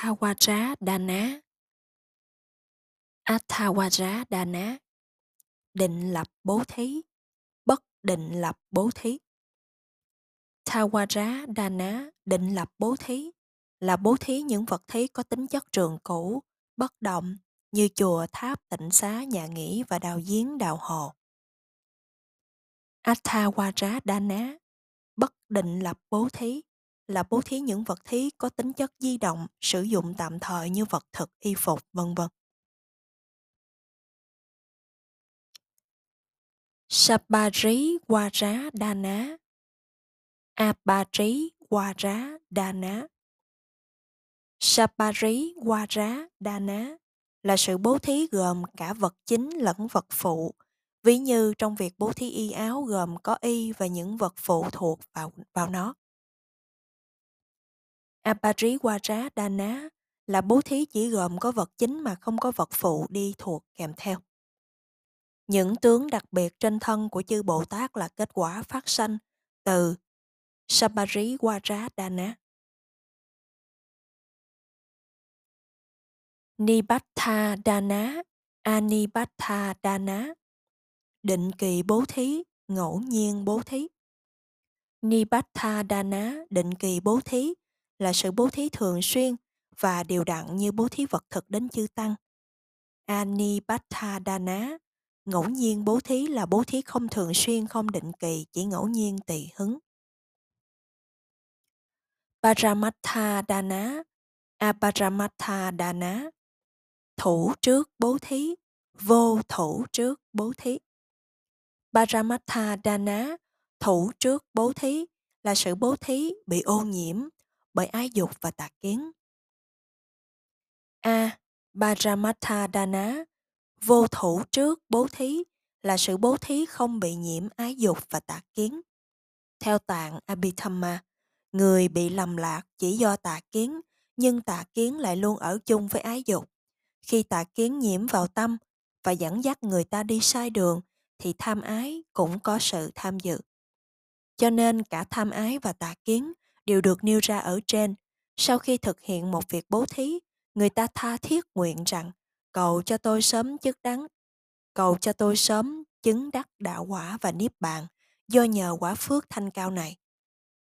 Athawaja Dana Athawaja Dana Định lập bố thí. Bất định lập bố thí. Thawara Dana định lập bố thí là bố thí những vật thí có tính chất trường cũ, bất động như chùa, tháp, tịnh xá, nhà nghỉ và đào giếng, đào hồ. Athawaja Dana bất định lập bố thí là bố thí những vật thí có tính chất di động, sử dụng tạm thời như vật thực, y phục, vân vân. Sabari Wara Dana Abari Wara Dana rá Wara Dana là sự bố thí gồm cả vật chính lẫn vật phụ, ví như trong việc bố thí y áo gồm có y và những vật phụ thuộc vào, vào nó. Apariwara Dana là bố thí chỉ gồm có vật chính mà không có vật phụ đi thuộc kèm theo. Những tướng đặc biệt trên thân của chư Bồ Tát là kết quả phát sanh từ Sabariwara Dana. Nibattha Dana, Anibattha Dana, định kỳ bố thí, ngẫu nhiên bố thí. Nibattha Dana, định kỳ bố thí, là sự bố thí thường xuyên và đều đặn như bố thí vật thực đến chư tăng. Anipattha Dana, ngẫu nhiên bố thí là bố thí không thường xuyên, không định kỳ, chỉ ngẫu nhiên tùy hứng. Paramattha Dana, Dana, thủ trước bố thí, vô thủ trước bố thí. Paramattha Dana, thủ trước bố thí là sự bố thí bị ô nhiễm bởi ái dục và tà kiến. A. Paramattha Dana Vô thủ trước bố thí là sự bố thí không bị nhiễm ái dục và tà kiến. Theo tạng Abhidhamma, người bị lầm lạc chỉ do tà kiến, nhưng tà kiến lại luôn ở chung với ái dục. Khi tà kiến nhiễm vào tâm và dẫn dắt người ta đi sai đường, thì tham ái cũng có sự tham dự. Cho nên cả tham ái và tà kiến đều được nêu ra ở trên. Sau khi thực hiện một việc bố thí, người ta tha thiết nguyện rằng cầu cho tôi sớm chức đắng, cầu cho tôi sớm chứng đắc đạo quả và niết bàn do nhờ quả phước thanh cao này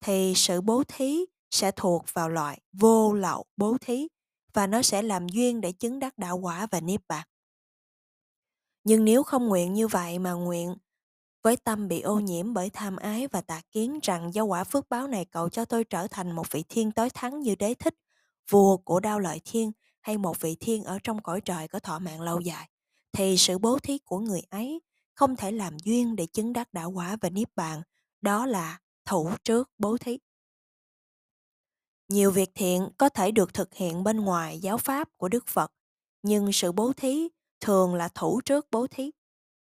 thì sự bố thí sẽ thuộc vào loại vô lậu bố thí và nó sẽ làm duyên để chứng đắc đạo quả và niết bàn. Nhưng nếu không nguyện như vậy mà nguyện với tâm bị ô nhiễm bởi tham ái và tà kiến rằng do quả phước báo này cậu cho tôi trở thành một vị thiên tối thắng như đế thích, vua của đao lợi thiên hay một vị thiên ở trong cõi trời có thọ mạng lâu dài, thì sự bố thí của người ấy không thể làm duyên để chứng đắc đạo quả và niết bàn, đó là thủ trước bố thí. Nhiều việc thiện có thể được thực hiện bên ngoài giáo pháp của Đức Phật, nhưng sự bố thí thường là thủ trước bố thí.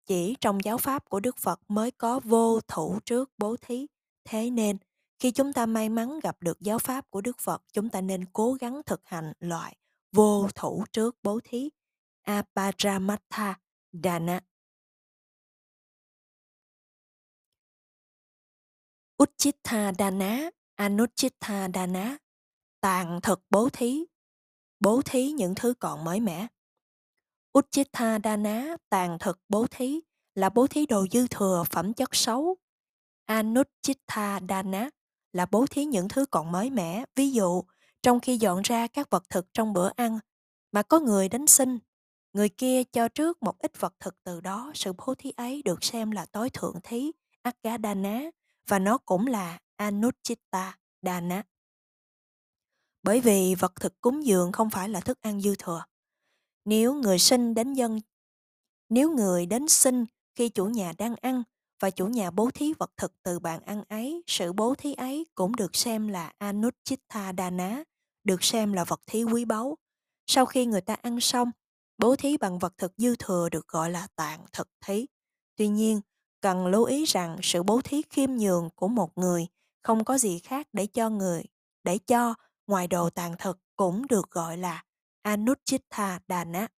Chỉ trong giáo pháp của Đức Phật mới có vô thủ trước bố thí. Thế nên, khi chúng ta may mắn gặp được giáo pháp của Đức Phật, chúng ta nên cố gắng thực hành loại vô thủ trước bố thí. Aparamattha Dana. Uchitha Dana, Anuchitha Dana, tàn thực bố thí, bố thí những thứ còn mới mẻ. Uchitha Dana, tàn thực bố thí, là bố thí đồ dư thừa phẩm chất xấu. Anuchitha Dana là bố thí những thứ còn mới mẻ, ví dụ trong khi dọn ra các vật thực trong bữa ăn mà có người đến xin người kia cho trước một ít vật thực từ đó sự bố thí ấy được xem là tối thượng thí Akadana và nó cũng là Anuchitta Dana. Bởi vì vật thực cúng dường không phải là thức ăn dư thừa. Nếu người sinh đến dân nếu người đến xin khi chủ nhà đang ăn và chủ nhà bố thí vật thực từ bàn ăn ấy, sự bố thí ấy cũng được xem là Anuchitta Dana, được xem là vật thí quý báu. Sau khi người ta ăn xong, bố thí bằng vật thực dư thừa được gọi là tạng thực thí. Tuy nhiên, cần lưu ý rằng sự bố thí khiêm nhường của một người không có gì khác để cho người, để cho ngoài đồ tàn thực cũng được gọi là Anuchitta Dana.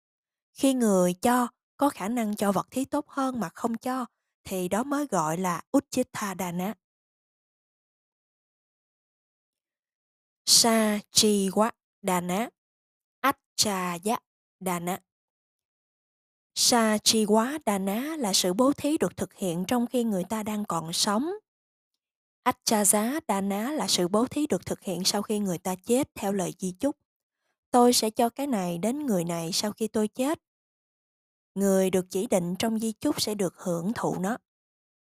Khi người cho có khả năng cho vật thí tốt hơn mà không cho, thì đó mới gọi là Uchitta Dana. Sa Chi Wa Dana Achaya Dana. Sa chi quá là sự bố thí được thực hiện trong khi người ta đang còn sống. Achaya dana là sự bố thí được thực hiện sau khi người ta chết theo lời di chúc. Tôi sẽ cho cái này đến người này sau khi tôi chết. Người được chỉ định trong di chúc sẽ được hưởng thụ nó.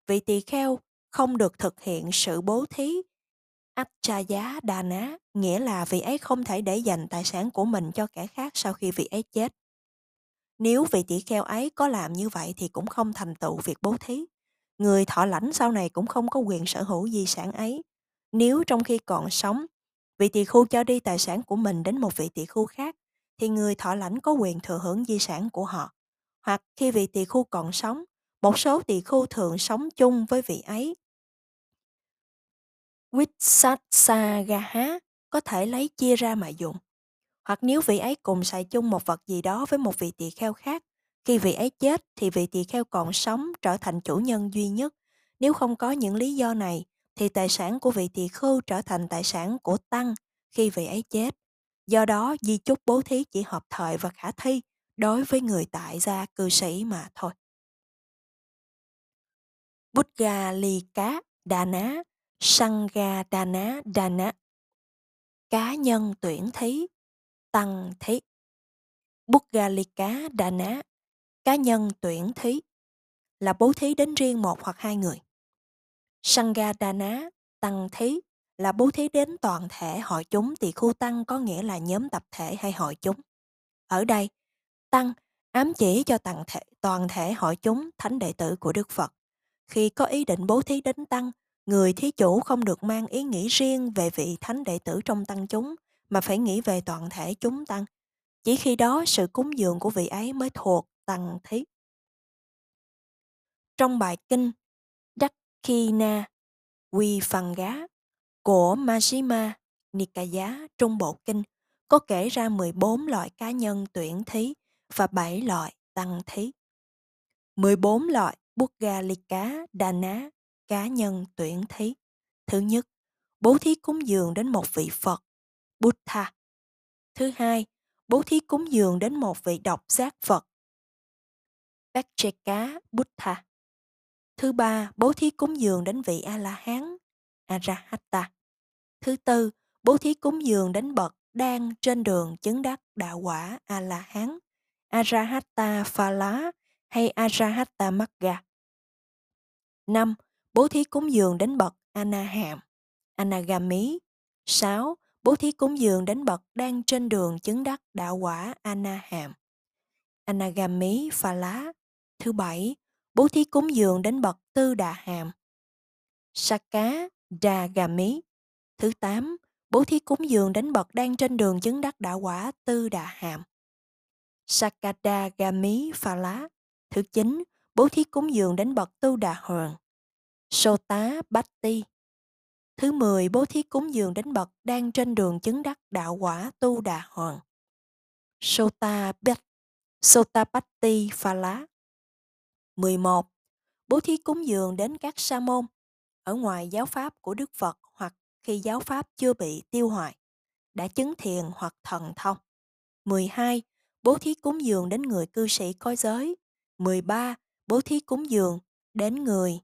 Vị tỳ kheo không được thực hiện sự bố thí Achaya đà ná, nghĩa là vị ấy không thể để dành tài sản của mình cho kẻ khác sau khi vị ấy chết. Nếu vị tỷ kheo ấy có làm như vậy thì cũng không thành tựu việc bố thí. Người thọ lãnh sau này cũng không có quyền sở hữu di sản ấy. Nếu trong khi còn sống, vị tỳ khu cho đi tài sản của mình đến một vị tỳ khu khác, thì người thọ lãnh có quyền thừa hưởng di sản của họ. Hoặc khi vị tỳ khu còn sống, một số tỳ khu thường sống chung với vị ấy. Vitsatsagaha có thể lấy chia ra mà dùng hoặc nếu vị ấy cùng xài chung một vật gì đó với một vị tỳ kheo khác, khi vị ấy chết thì vị tỳ kheo còn sống trở thành chủ nhân duy nhất. Nếu không có những lý do này, thì tài sản của vị tỳ khưu trở thành tài sản của tăng khi vị ấy chết. Do đó, di chúc bố thí chỉ hợp thời và khả thi đối với người tại gia cư sĩ mà thôi. Buddha ly cá đà ná, Sangha đà ná đà ná. Cá nhân tuyển thí tăng thí. Buggalika đà ná, cá nhân tuyển thí, là bố thí đến riêng một hoặc hai người. Sangha tăng thí, là bố thí đến toàn thể hội chúng thì khu tăng có nghĩa là nhóm tập thể hay hội chúng. Ở đây, tăng ám chỉ cho toàn thể, toàn thể hội chúng thánh đệ tử của Đức Phật. Khi có ý định bố thí đến tăng, người thí chủ không được mang ý nghĩ riêng về vị thánh đệ tử trong tăng chúng mà phải nghĩ về toàn thể chúng tăng. Chỉ khi đó sự cúng dường của vị ấy mới thuộc tăng thí. Trong bài kinh Kina Quy Phần Gá của Majjhima Nikaya trong Bộ Kinh có kể ra 14 loại cá nhân tuyển thí và 7 loại tăng thí. 14 loại Buggalika Dana cá nhân tuyển thí. Thứ nhất, bố thí cúng dường đến một vị Phật Buddha. Thứ hai, bố thí cúng dường đến một vị độc giác Phật. Pacheka Buddha. Thứ ba, bố thí cúng dường đến vị A-la-hán, arahatta Thứ tư, bố thí cúng dường đến bậc đang trên đường chứng đắc đạo quả A-la-hán, arahatta Phala hay arahatta Magga. năm Bố thí cúng dường đến bậc Anaham, Anagami. 6 bố thí cúng dường đến bậc đang trên đường chứng đắc đạo quả Anaham. Anagami phala. Thứ bảy, bố thí cúng dường đến bậc tư đà hàm. Saka Dagami. Thứ tám, bố thí cúng dường đến bậc đang trên đường chứng đắc đạo quả tư đà hàm. Sakadagami pha lá. Thứ chín, bố thí cúng dường đến bậc tu đà hường. Sota Bhatti. Thứ 10 bố thí cúng dường đến bậc đang trên đường chứng đắc đạo quả tu đà hoàng. Sota Bét, Sotapatti Phala. 11. Bố thí cúng dường đến các sa môn ở ngoài giáo pháp của Đức Phật hoặc khi giáo pháp chưa bị tiêu hoại, đã chứng thiền hoặc thần thông. 12. Bố thí cúng dường đến người cư sĩ coi giới. 13. Bố thí cúng dường đến người.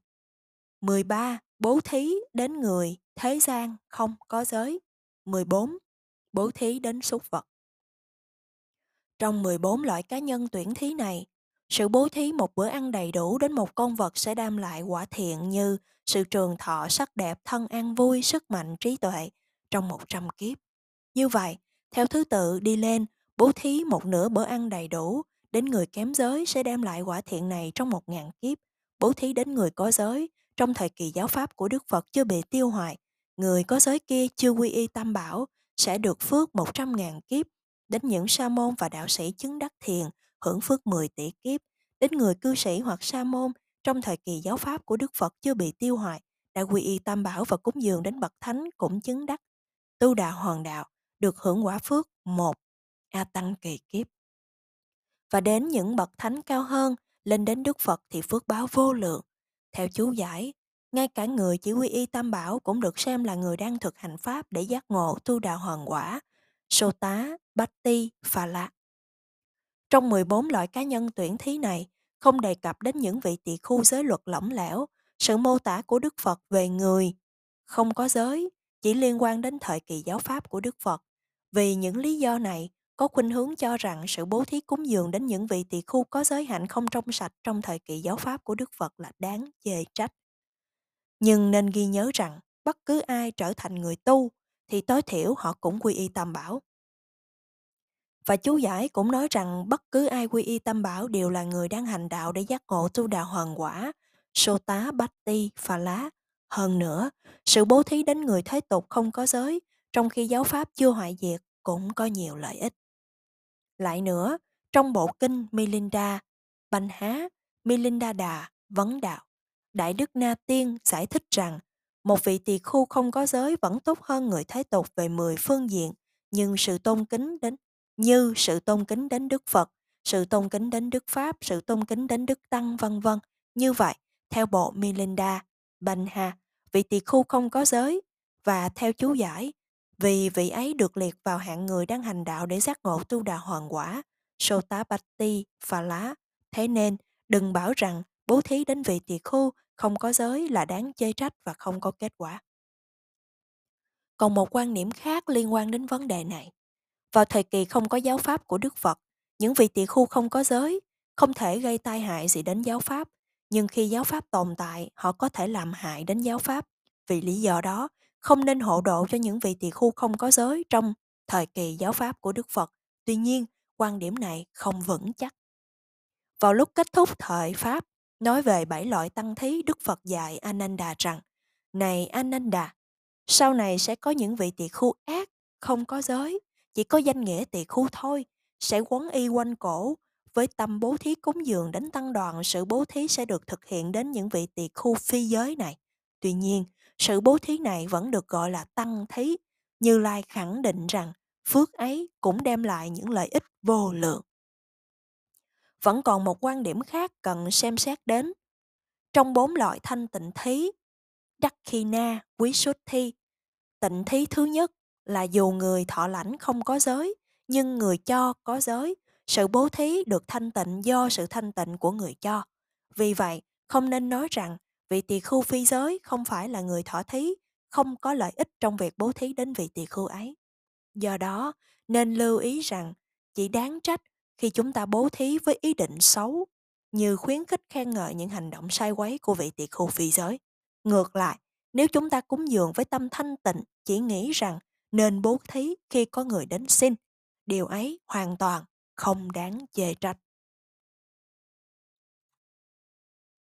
13. Bố thí đến người thế gian không có giới. 14. Bố thí đến súc vật. Trong 14 loại cá nhân tuyển thí này, sự bố thí một bữa ăn đầy đủ đến một con vật sẽ đem lại quả thiện như sự trường thọ sắc đẹp, thân an vui, sức mạnh, trí tuệ trong 100 kiếp. Như vậy, theo thứ tự đi lên, bố thí một nửa bữa ăn đầy đủ đến người kém giới sẽ đem lại quả thiện này trong một ngàn kiếp. Bố thí đến người có giới trong thời kỳ giáo pháp của Đức Phật chưa bị tiêu hoại người có giới kia chưa quy y tam bảo sẽ được phước 100 ngàn kiếp, đến những sa môn và đạo sĩ chứng đắc thiền hưởng phước 10 tỷ kiếp, đến người cư sĩ hoặc sa môn trong thời kỳ giáo pháp của Đức Phật chưa bị tiêu hoại, đã quy y tam bảo và cúng dường đến bậc thánh cũng chứng đắc. Tu đạo hoàng đạo được hưởng quả phước một A tăng kỳ kiếp. Và đến những bậc thánh cao hơn, lên đến Đức Phật thì phước báo vô lượng. Theo chú giải, ngay cả người chỉ quy y tam bảo cũng được xem là người đang thực hành pháp để giác ngộ tu đạo hoàn quả. sô tá, bát ti, phà lạc. Trong 14 loại cá nhân tuyển thí này, không đề cập đến những vị tỳ khu giới luật lỏng lẻo, sự mô tả của Đức Phật về người không có giới chỉ liên quan đến thời kỳ giáo pháp của Đức Phật. Vì những lý do này, có khuynh hướng cho rằng sự bố thí cúng dường đến những vị tỳ khu có giới hạnh không trong sạch trong thời kỳ giáo pháp của Đức Phật là đáng chê trách. Nhưng nên ghi nhớ rằng, bất cứ ai trở thành người tu, thì tối thiểu họ cũng quy y tam bảo. Và chú giải cũng nói rằng bất cứ ai quy y tam bảo đều là người đang hành đạo để giác ngộ tu đạo hoàn quả, sô tá bát ti phà lá Hơn nữa, sự bố thí đến người thế tục không có giới, trong khi giáo pháp chưa hoại diệt, cũng có nhiều lợi ích. Lại nữa, trong bộ kinh Milinda, Banh Há, Milinda Đà, Vấn Đạo, Đại Đức Na Tiên giải thích rằng một vị tỳ khu không có giới vẫn tốt hơn người thế tục về 10 phương diện, nhưng sự tôn kính đến như sự tôn kính đến Đức Phật, sự tôn kính đến Đức Pháp, sự tôn kính đến Đức Tăng, vân vân. Như vậy, theo bộ Milinda, Banha, vị tỳ khu không có giới, và theo chú giải, vì vị ấy được liệt vào hạng người đang hành đạo để giác ngộ tu đạo hoàn quả, Sotapatti, Phà Lá. Thế nên, đừng bảo rằng bố thí đến vị tỳ khu không có giới là đáng chê trách và không có kết quả. Còn một quan điểm khác liên quan đến vấn đề này. Vào thời kỳ không có giáo pháp của Đức Phật, những vị tỳ khu không có giới, không thể gây tai hại gì đến giáo pháp, nhưng khi giáo pháp tồn tại, họ có thể làm hại đến giáo pháp. Vì lý do đó, không nên hộ độ cho những vị tỳ khu không có giới trong thời kỳ giáo pháp của Đức Phật. Tuy nhiên, quan điểm này không vững chắc. Vào lúc kết thúc thời Pháp, nói về bảy loại tăng thí Đức Phật dạy Ananda rằng, Này Ananda, sau này sẽ có những vị tỳ khu ác, không có giới, chỉ có danh nghĩa tỳ khu thôi, sẽ quấn y quanh cổ, với tâm bố thí cúng dường đến tăng đoàn, sự bố thí sẽ được thực hiện đến những vị tỳ khu phi giới này. Tuy nhiên, sự bố thí này vẫn được gọi là tăng thí. Như Lai khẳng định rằng phước ấy cũng đem lại những lợi ích vô lượng. Vẫn còn một quan điểm khác cần xem xét đến. Trong bốn loại thanh tịnh thí, Đắc Khi Na, Quý Xuất Thi, tịnh thí thứ nhất là dù người thọ lãnh không có giới, nhưng người cho có giới, sự bố thí được thanh tịnh do sự thanh tịnh của người cho. Vì vậy, không nên nói rằng vị tỳ khưu phi giới không phải là người thọ thí, không có lợi ích trong việc bố thí đến vị tỳ khưu ấy. Do đó, nên lưu ý rằng chỉ đáng trách khi chúng ta bố thí với ý định xấu, như khuyến khích khen ngợi những hành động sai quấy của vị tỳ khưu phi giới. Ngược lại, nếu chúng ta cúng dường với tâm thanh tịnh, chỉ nghĩ rằng nên bố thí khi có người đến xin, điều ấy hoàn toàn không đáng chê trách.